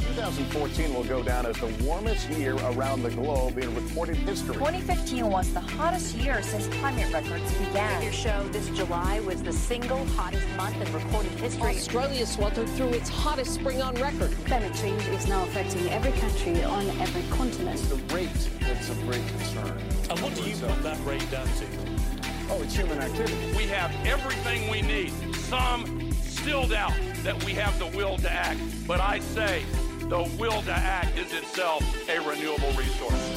2014 will go down as the warmest year around the globe in recorded history. 2015 was the hottest year since climate records began. Your show this July was the single hottest month in recorded history. Australia sweltered through its hottest spring on record. Climate change is now affecting every country on every continent. The rate that's of great concern. And what do you put that rate down to? Oh, it's human activity. We have everything we need. Some still doubt that we have the will to act, but I say the will to act is itself a renewable resource.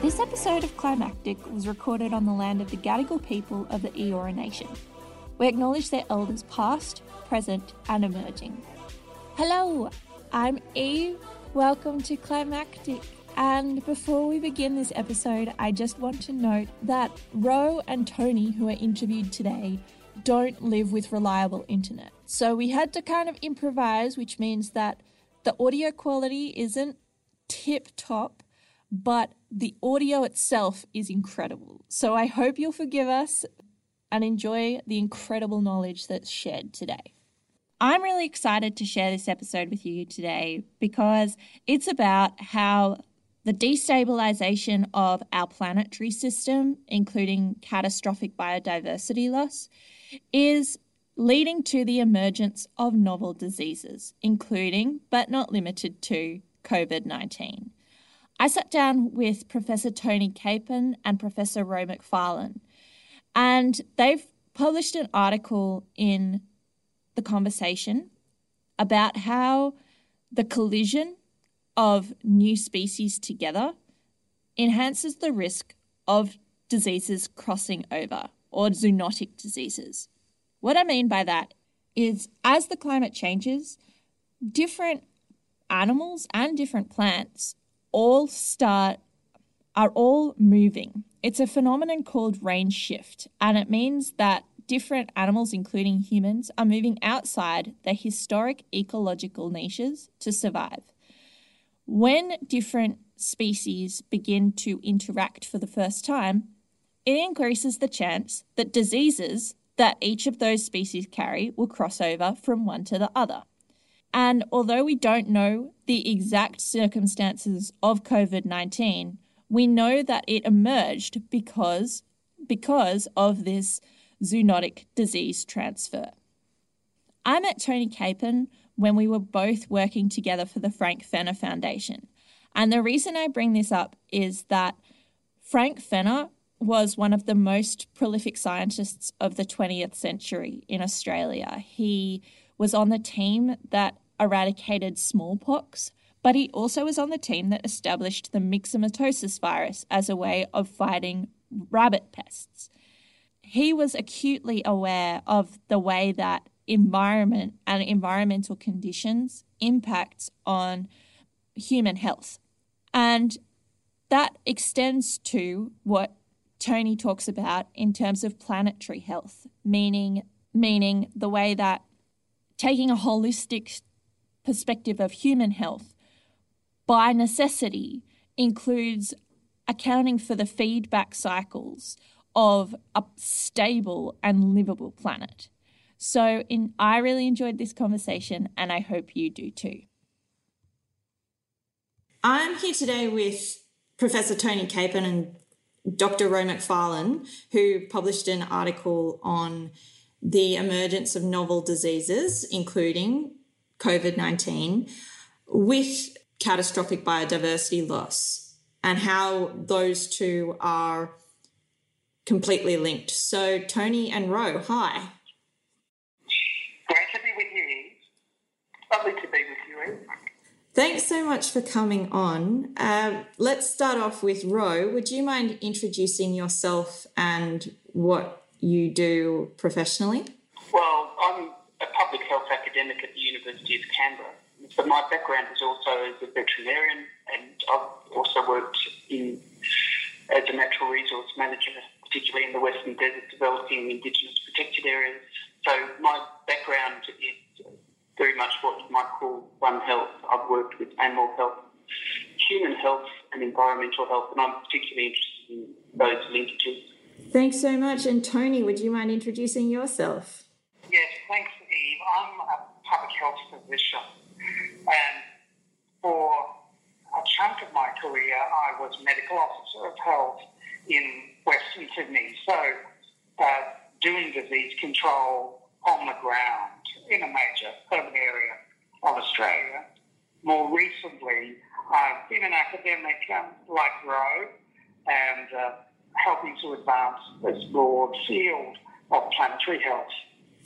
This episode of Climactic was recorded on the land of the Gadigal people of the Eora Nation. We acknowledge their elders past, present, and emerging. Hello, I'm Eav. Welcome to Climactic. And before we begin this episode, I just want to note that Ro and Tony, who are interviewed today, don't live with reliable internet. So we had to kind of improvise, which means that the audio quality isn't tip top, but the audio itself is incredible. So I hope you'll forgive us and enjoy the incredible knowledge that's shared today. I'm really excited to share this episode with you today because it's about how the destabilization of our planetary system, including catastrophic biodiversity loss, is leading to the emergence of novel diseases, including, but not limited to, COVID 19. I sat down with Professor Tony Capon and Professor Ro MacFarlane, and they've published an article in The Conversation about how the collision of new species together enhances the risk of diseases crossing over or zoonotic diseases. What I mean by that is as the climate changes, different animals and different plants all start are all moving. It's a phenomenon called range shift, and it means that different animals, including humans, are moving outside their historic ecological niches to survive. When different species begin to interact for the first time, it increases the chance that diseases that each of those species carry will cross over from one to the other. And although we don't know the exact circumstances of COVID 19, we know that it emerged because, because of this zoonotic disease transfer. I met Tony Capon when we were both working together for the Frank Fenner Foundation. And the reason I bring this up is that Frank Fenner was one of the most prolific scientists of the 20th century in Australia. He was on the team that eradicated smallpox, but he also was on the team that established the myxomatosis virus as a way of fighting rabbit pests. He was acutely aware of the way that environment and environmental conditions impacts on human health. And that extends to what Tony talks about in terms of planetary health, meaning meaning the way that taking a holistic perspective of human health by necessity includes accounting for the feedback cycles of a stable and livable planet. So in, I really enjoyed this conversation and I hope you do too. I'm here today with Professor Tony Capon and Dr. Ro MacFarlane, who published an article on the emergence of novel diseases, including COVID 19, with catastrophic biodiversity loss, and how those two are completely linked. So, Tony and Ro, hi. Great to be with you. Lovely to be with you. Thanks so much for coming on. Uh, let's start off with Ro. Would you mind introducing yourself and what you do professionally? Well, I'm a public health academic at the University of Canberra, but my background is also as a veterinarian, and I've also worked in as a natural resource manager, particularly in the Western Desert, developing Indigenous protected areas so my background is very much what you might call One Health. I've worked with animal health, human health, and environmental health, and I'm particularly interested in those linkages. Thanks so much. And Tony, would you mind introducing yourself? Yes, thanks, Eav. I'm a public health physician. And for a chunk of my career, I was medical officer of health in Western Sydney. So, uh, doing disease control on the ground in a major urban area of Australia. More recently, I've been an academic um, like Ro and uh, helping to advance this broad field of planetary health.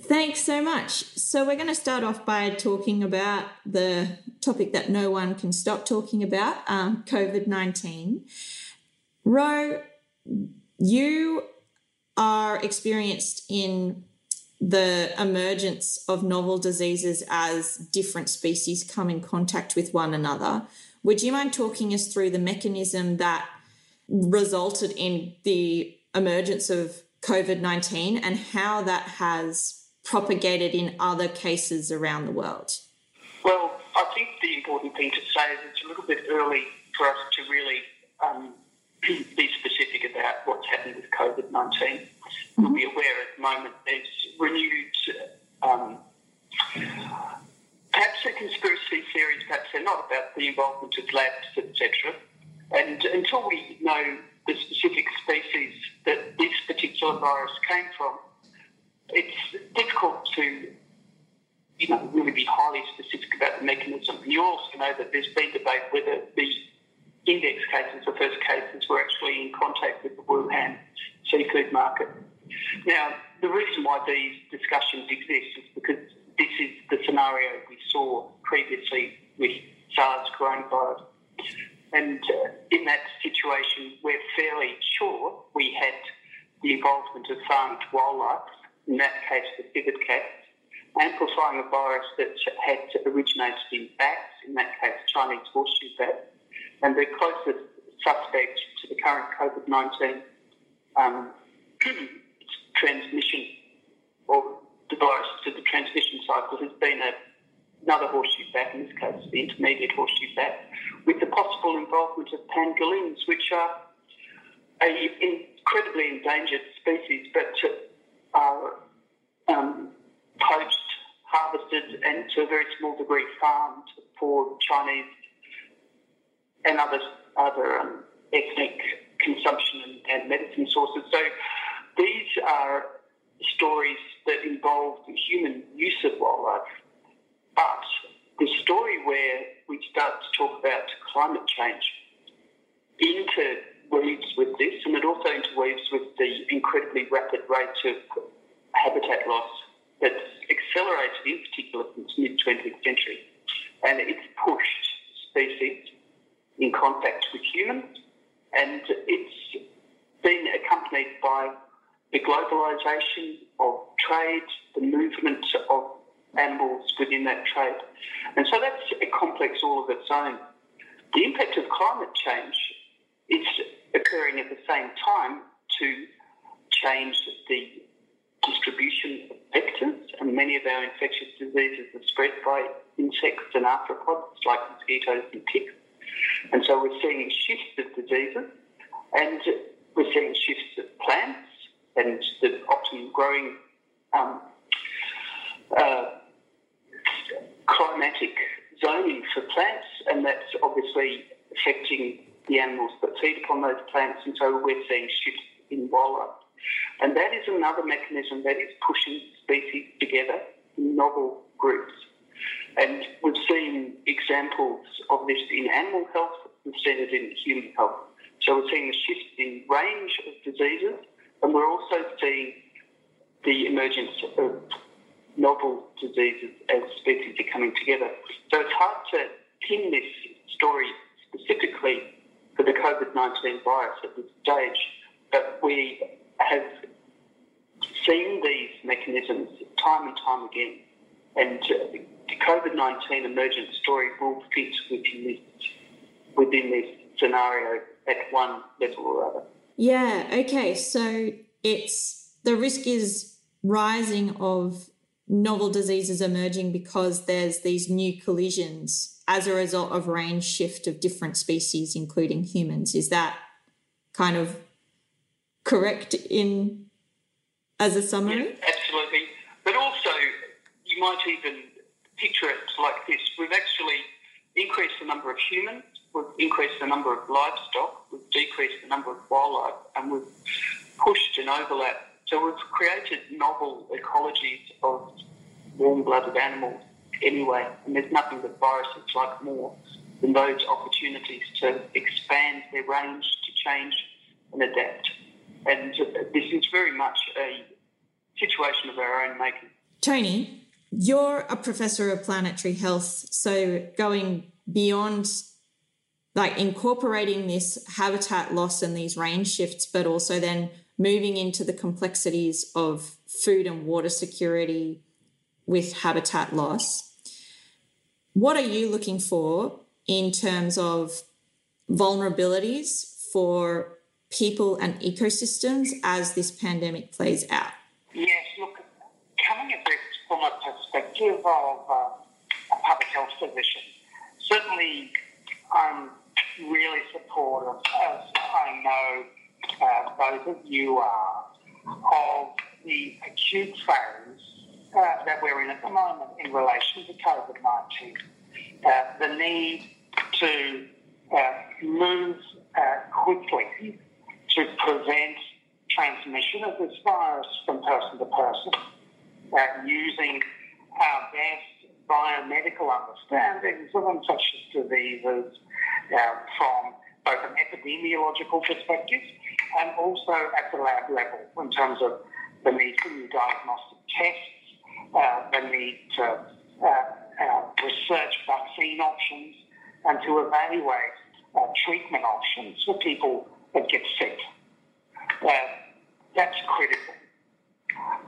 Thanks so much. So, we're going to start off by talking about the topic that no one can stop talking about um, COVID 19. Ro, you are experienced in the emergence of novel diseases as different species come in contact with one another. Would you mind talking us through the mechanism that resulted in the emergence of COVID 19 and how that has propagated in other cases around the world? Well, I think the important thing to say is it's a little bit early for us to really um, be specific about what's happened with COVID 19. Mm-hmm. You'll be aware at the moment there's renewed, um, perhaps a conspiracy theories, perhaps they're not about the involvement of labs, etc. And until we know the specific species that this particular virus came from, it's difficult to you know, really be highly specific about the mechanism. And you also know that there's been debate whether the index cases, the first cases, were actually in contact with the Wuhan seafood market. Now, the reason why these discussions exist is because this is the scenario we saw previously with SARS coronavirus. And uh, in that situation, we're fairly sure we had the involvement of farmed wildlife in that case the civet cats, amplifying a virus that had originated in bats, in that case Chinese horseshoe bat, and the closest suspect to the current COVID 19 um, transmission or virus to the transmission cycle has been a, another horseshoe bat, in this case the intermediate horseshoe bat, with the possible involvement of pangolins, which are an incredibly endangered species, but are um, poached, harvested, and to a very small degree farmed for Chinese and other other um, ethnic consumption and, and, medicine sources. So these are stories that involve the human use of wildlife, but the story where we start to talk about climate change interweaves with this, and it also interweaves with the incredibly rapid rate of habitat loss that's accelerated in particular since mid 20th century, and it's pushed species in contact with humans, and it's been accompanied by the globalisation of trade, the movement of animals within that trade. And so that's a complex all of its own. The impact of climate change is occurring at the same time to change the distribution of vectors, and many of our infectious diseases are spread by insects and arthropods like mosquitoes and ticks. And so we're seeing shifts of diseases, and we're seeing shifts of plants and the optimum growing um, uh, climatic zoning for plants, and that's obviously affecting the animals that feed upon those plants, and so we're seeing shifts in wildlife. And that is another mechanism that is pushing species together in novel groups. And we've seen examples of this in animal health, we've seen it in human health. So we're seeing a shift in range of diseases, and we're also seeing the emergence of novel diseases as species are coming together. So it's hard to pin this story specifically for the COVID 19 virus at this stage, but we have seen these mechanisms time and time again. And uh, the COVID 19 emergent story will fit within this, within this scenario at one level or other. Yeah, okay. So it's the risk is rising of novel diseases emerging because there's these new collisions as a result of range shift of different species, including humans. Is that kind of correct in as a summary? Absolutely. But also, you might even picture it like this. We've actually increased the number of humans, we've increased the number of livestock, we've decreased the number of wildlife, and we've pushed an overlap. So we've created novel ecologies of warm-blooded animals anyway, and there's nothing that viruses like more than those opportunities to expand their range, to change and adapt. And this is very much a situation of our own making. Tony, you're a professor of planetary health, so going beyond like incorporating this habitat loss and these range shifts, but also then moving into the complexities of food and water security with habitat loss. What are you looking for in terms of vulnerabilities for people and ecosystems as this pandemic plays out? Yes, look, coming at this from a perspective of uh, a public health physician, certainly I'm really supportive, as I know uh, both of you are, of the acute phase uh, that we're in at the moment in relation to COVID 19. Uh, the need to uh, move uh, quickly to prevent transmission of this virus from person to person uh, using our best biomedical understandings of infectious diseases uh, from both an epidemiological perspective and also at the lab level in terms of the need for new diagnostic tests, uh, the need to uh, uh, research vaccine options, and to evaluate uh, treatment options for people that get sick. Uh, that's critical.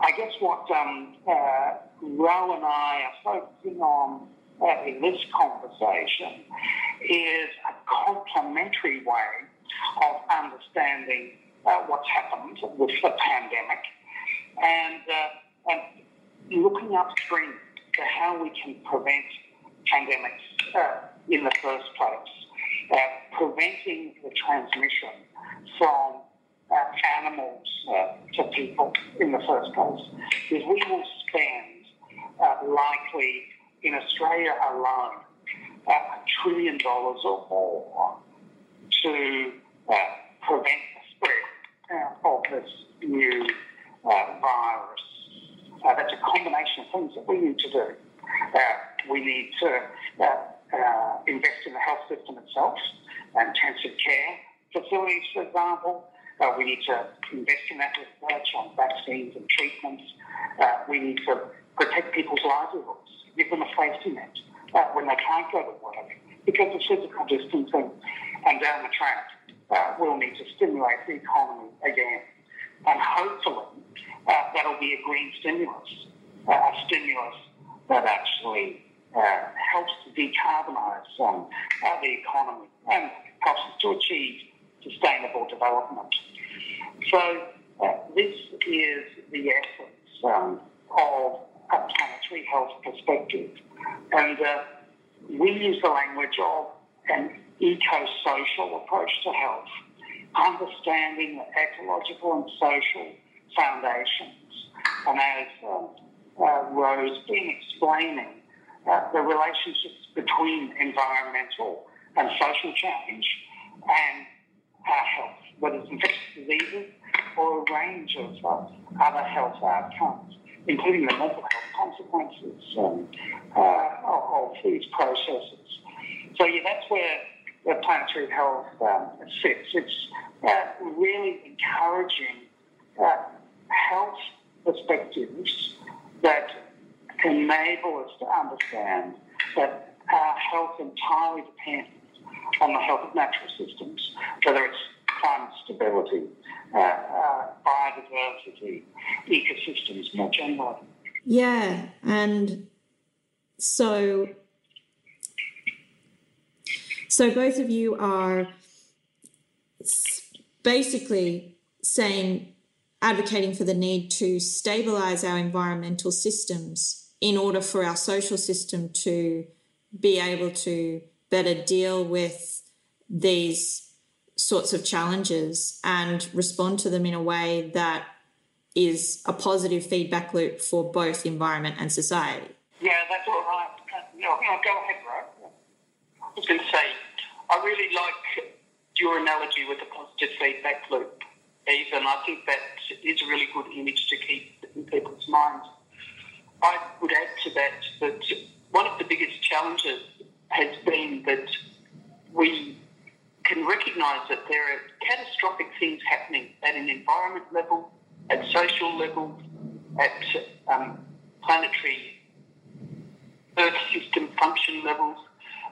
I guess what um, uh, and I are focusing on uh, in this conversation is a complementary way of understanding uh, what's happened with the pandemic and, uh, and looking upstream to how we can prevent pandemics uh, in the first place, uh, preventing the transmission from uh, animals uh, to people in the first place. Because we will spend uh, likely in Australia alone uh, a trillion dollars or more to uh, prevent the spread uh, of this new virus. that's a combination of things that we need to do. we need to invest in the health system itself, and intensive care facilities, for example. Uh, we need to invest in that research on vaccines and treatments. Uh, we need to protect people's livelihoods, give them a safety net uh, when they can't go to work because of physical distancing. And down the track, uh, we'll need to stimulate the economy again. And hopefully, uh, that'll be a green stimulus, uh, a stimulus that actually helps to decarbonise um, the economy and helps us to achieve sustainable development. So uh, this is the essence um, of a planetary health perspective. And uh, we use the language of an eco-social approach to health, understanding the ecological and social foundations. And as um, uh, Ro's been explaining, uh, the relationships between environmental and social change and our health, whether it's infectious diseases or a range of uh, other health outcomes, including the mental health consequences um, uh, of, these processes. So yeah, that's where the planetary health um, sits. It's uh, really encouraging uh, health perspectives that enable us to understand that our health entirely depends on the health of natural systems, whether it's climate stability, uh, uh, biodiversity, ecosystems more generally. Yeah, and so so both of you are basically saying advocating for the need to stabilize our environmental systems in order for our social system to be able to better deal with these sorts of challenges and respond to them in a way that is a positive feedback loop for both environment and society. Yeah, that's all right. no, no, go ahead, bro. I was going to say, I really like your analogy with the positive feedback loop, Eav, and I think that is a really good image to keep in people's minds. I would add to that that one of the biggest challenges has been that we can recognise that there are catastrophic things happening at an environment level, at social level, at um, planetary Earth system function levels,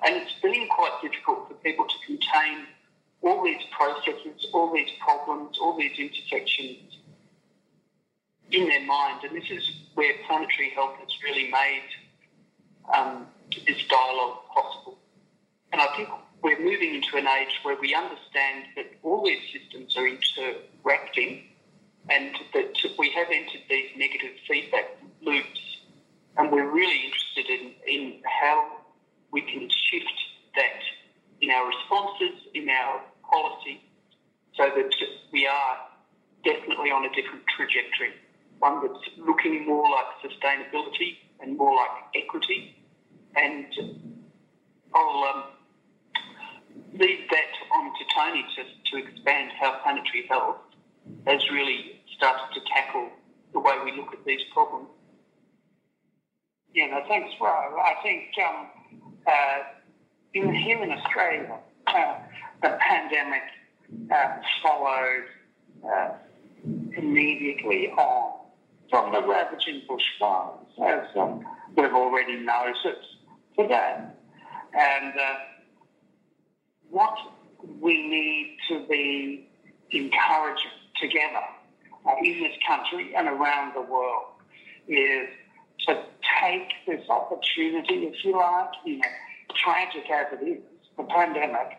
and it's been quite difficult for people to contain all these processes, all these problems, all these intersections in their mind. And this is where planetary health has really made um, this dialogue possible. And I think we're moving into an age where we understand that all these systems are interacting and that we have entered these negative feedback loops. And we're really interested in, in how we can shift that in our responses, in our policy, so that we are definitely on a different trajectory, one that's looking more like sustainability and more like equity. And I'll um, leave that on to Tony to, to expand how planetary health has really started to tackle the way we look at these problems. Yeah, no, thanks, Ro. I think um, uh, in, here in Australia, uh, the pandemic uh, followed uh, immediately on from the ravaging bushfires, as um, we've already noticed today. And uh, what we need to be encouraging together uh, in this country and around the world is to take this opportunity, if you like, you know, tragic as it is, the pandemic,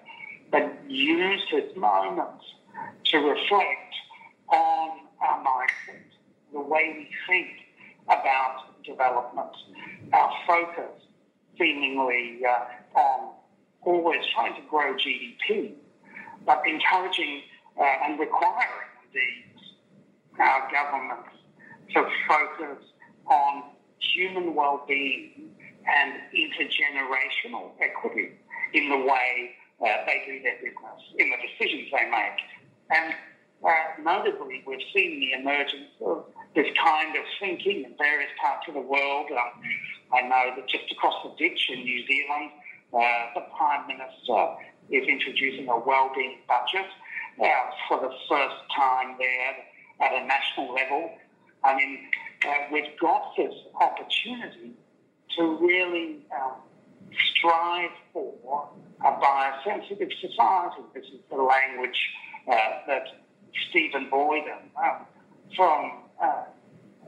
but use this moment to reflect on our mindset, the way we think about development, our focus seemingly uh, on always trying to grow GDP, but encouraging uh, and requiring these our governments to focus on human well-being and intergenerational equity in the way uh, they do their business, in the decisions they make. And uh, notably, we've seen the emergence of this kind of thinking in various parts of the world. Um, I know that just across the ditch in New Zealand, uh, the Prime Minister is introducing a wellbeing budget uh, for the first time there at a national level. I mean, uh, we've got this opportunity to really um, strive for a biosensitive society. This is the language uh, that Stephen Boyden um, from uh,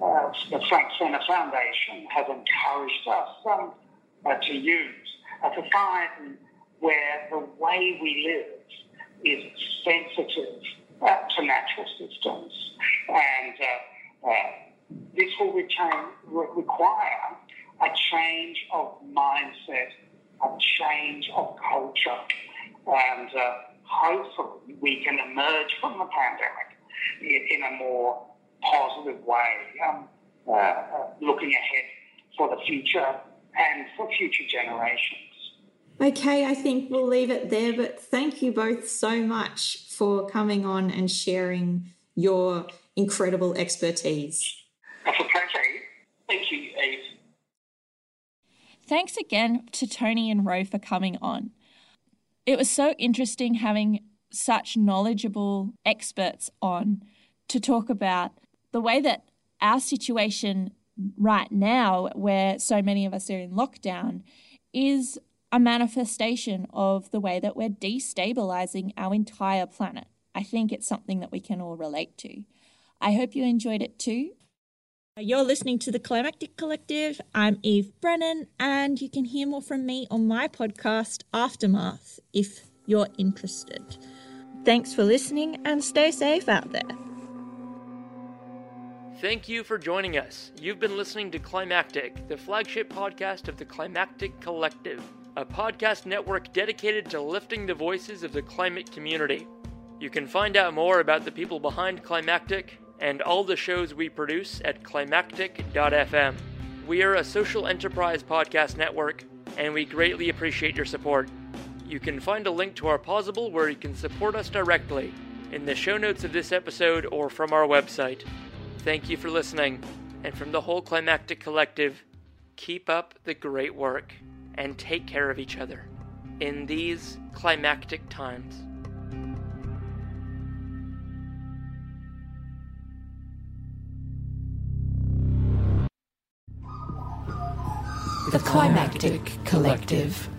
uh, the Frank Fenner Foundation has encouraged us um, to use. A society where the way we live is sensitive uh, to natural systems. And uh, this will retain, require a change of mindset, a change of culture, and uh, hopefully we can emerge from the pandemic in a more positive way, um, uh, uh, looking ahead for the future and for future generations. Okay, I think we'll leave it there, but thank you both so much for coming on and sharing your incredible expertise. That's a pleasure. Thank you, Eav. Thanks again to Tony and Ro for coming on. It was so interesting having such knowledgeable experts on to talk about the way that our situation right now, where so many of us are in lockdown, is a manifestation of the way that we're destabilizing our entire planet. I think it's something that we can all relate to. I hope you enjoyed it too. You're listening to the Climactic Collective. I'm Eav Brennan, and you can hear more from me on my podcast, Aftermath, if you're interested. Thanks for listening and stay safe out there. Thank you for joining us. You've been listening to Climactic, the flagship podcast of the Climactic Collective a podcast network dedicated to lifting the voices of the climate community. You can find out more about the people behind Climactic and all the shows we produce at climactic.fm. We are a social enterprise podcast network and we greatly appreciate your support. You can find a link to our Pozible where you can support us directly in the show notes of this episode or from our website. Thank you for listening, and from the whole Climactic Collective, keep up the great work and take care of each other in these climactic times. The Climactic Collective.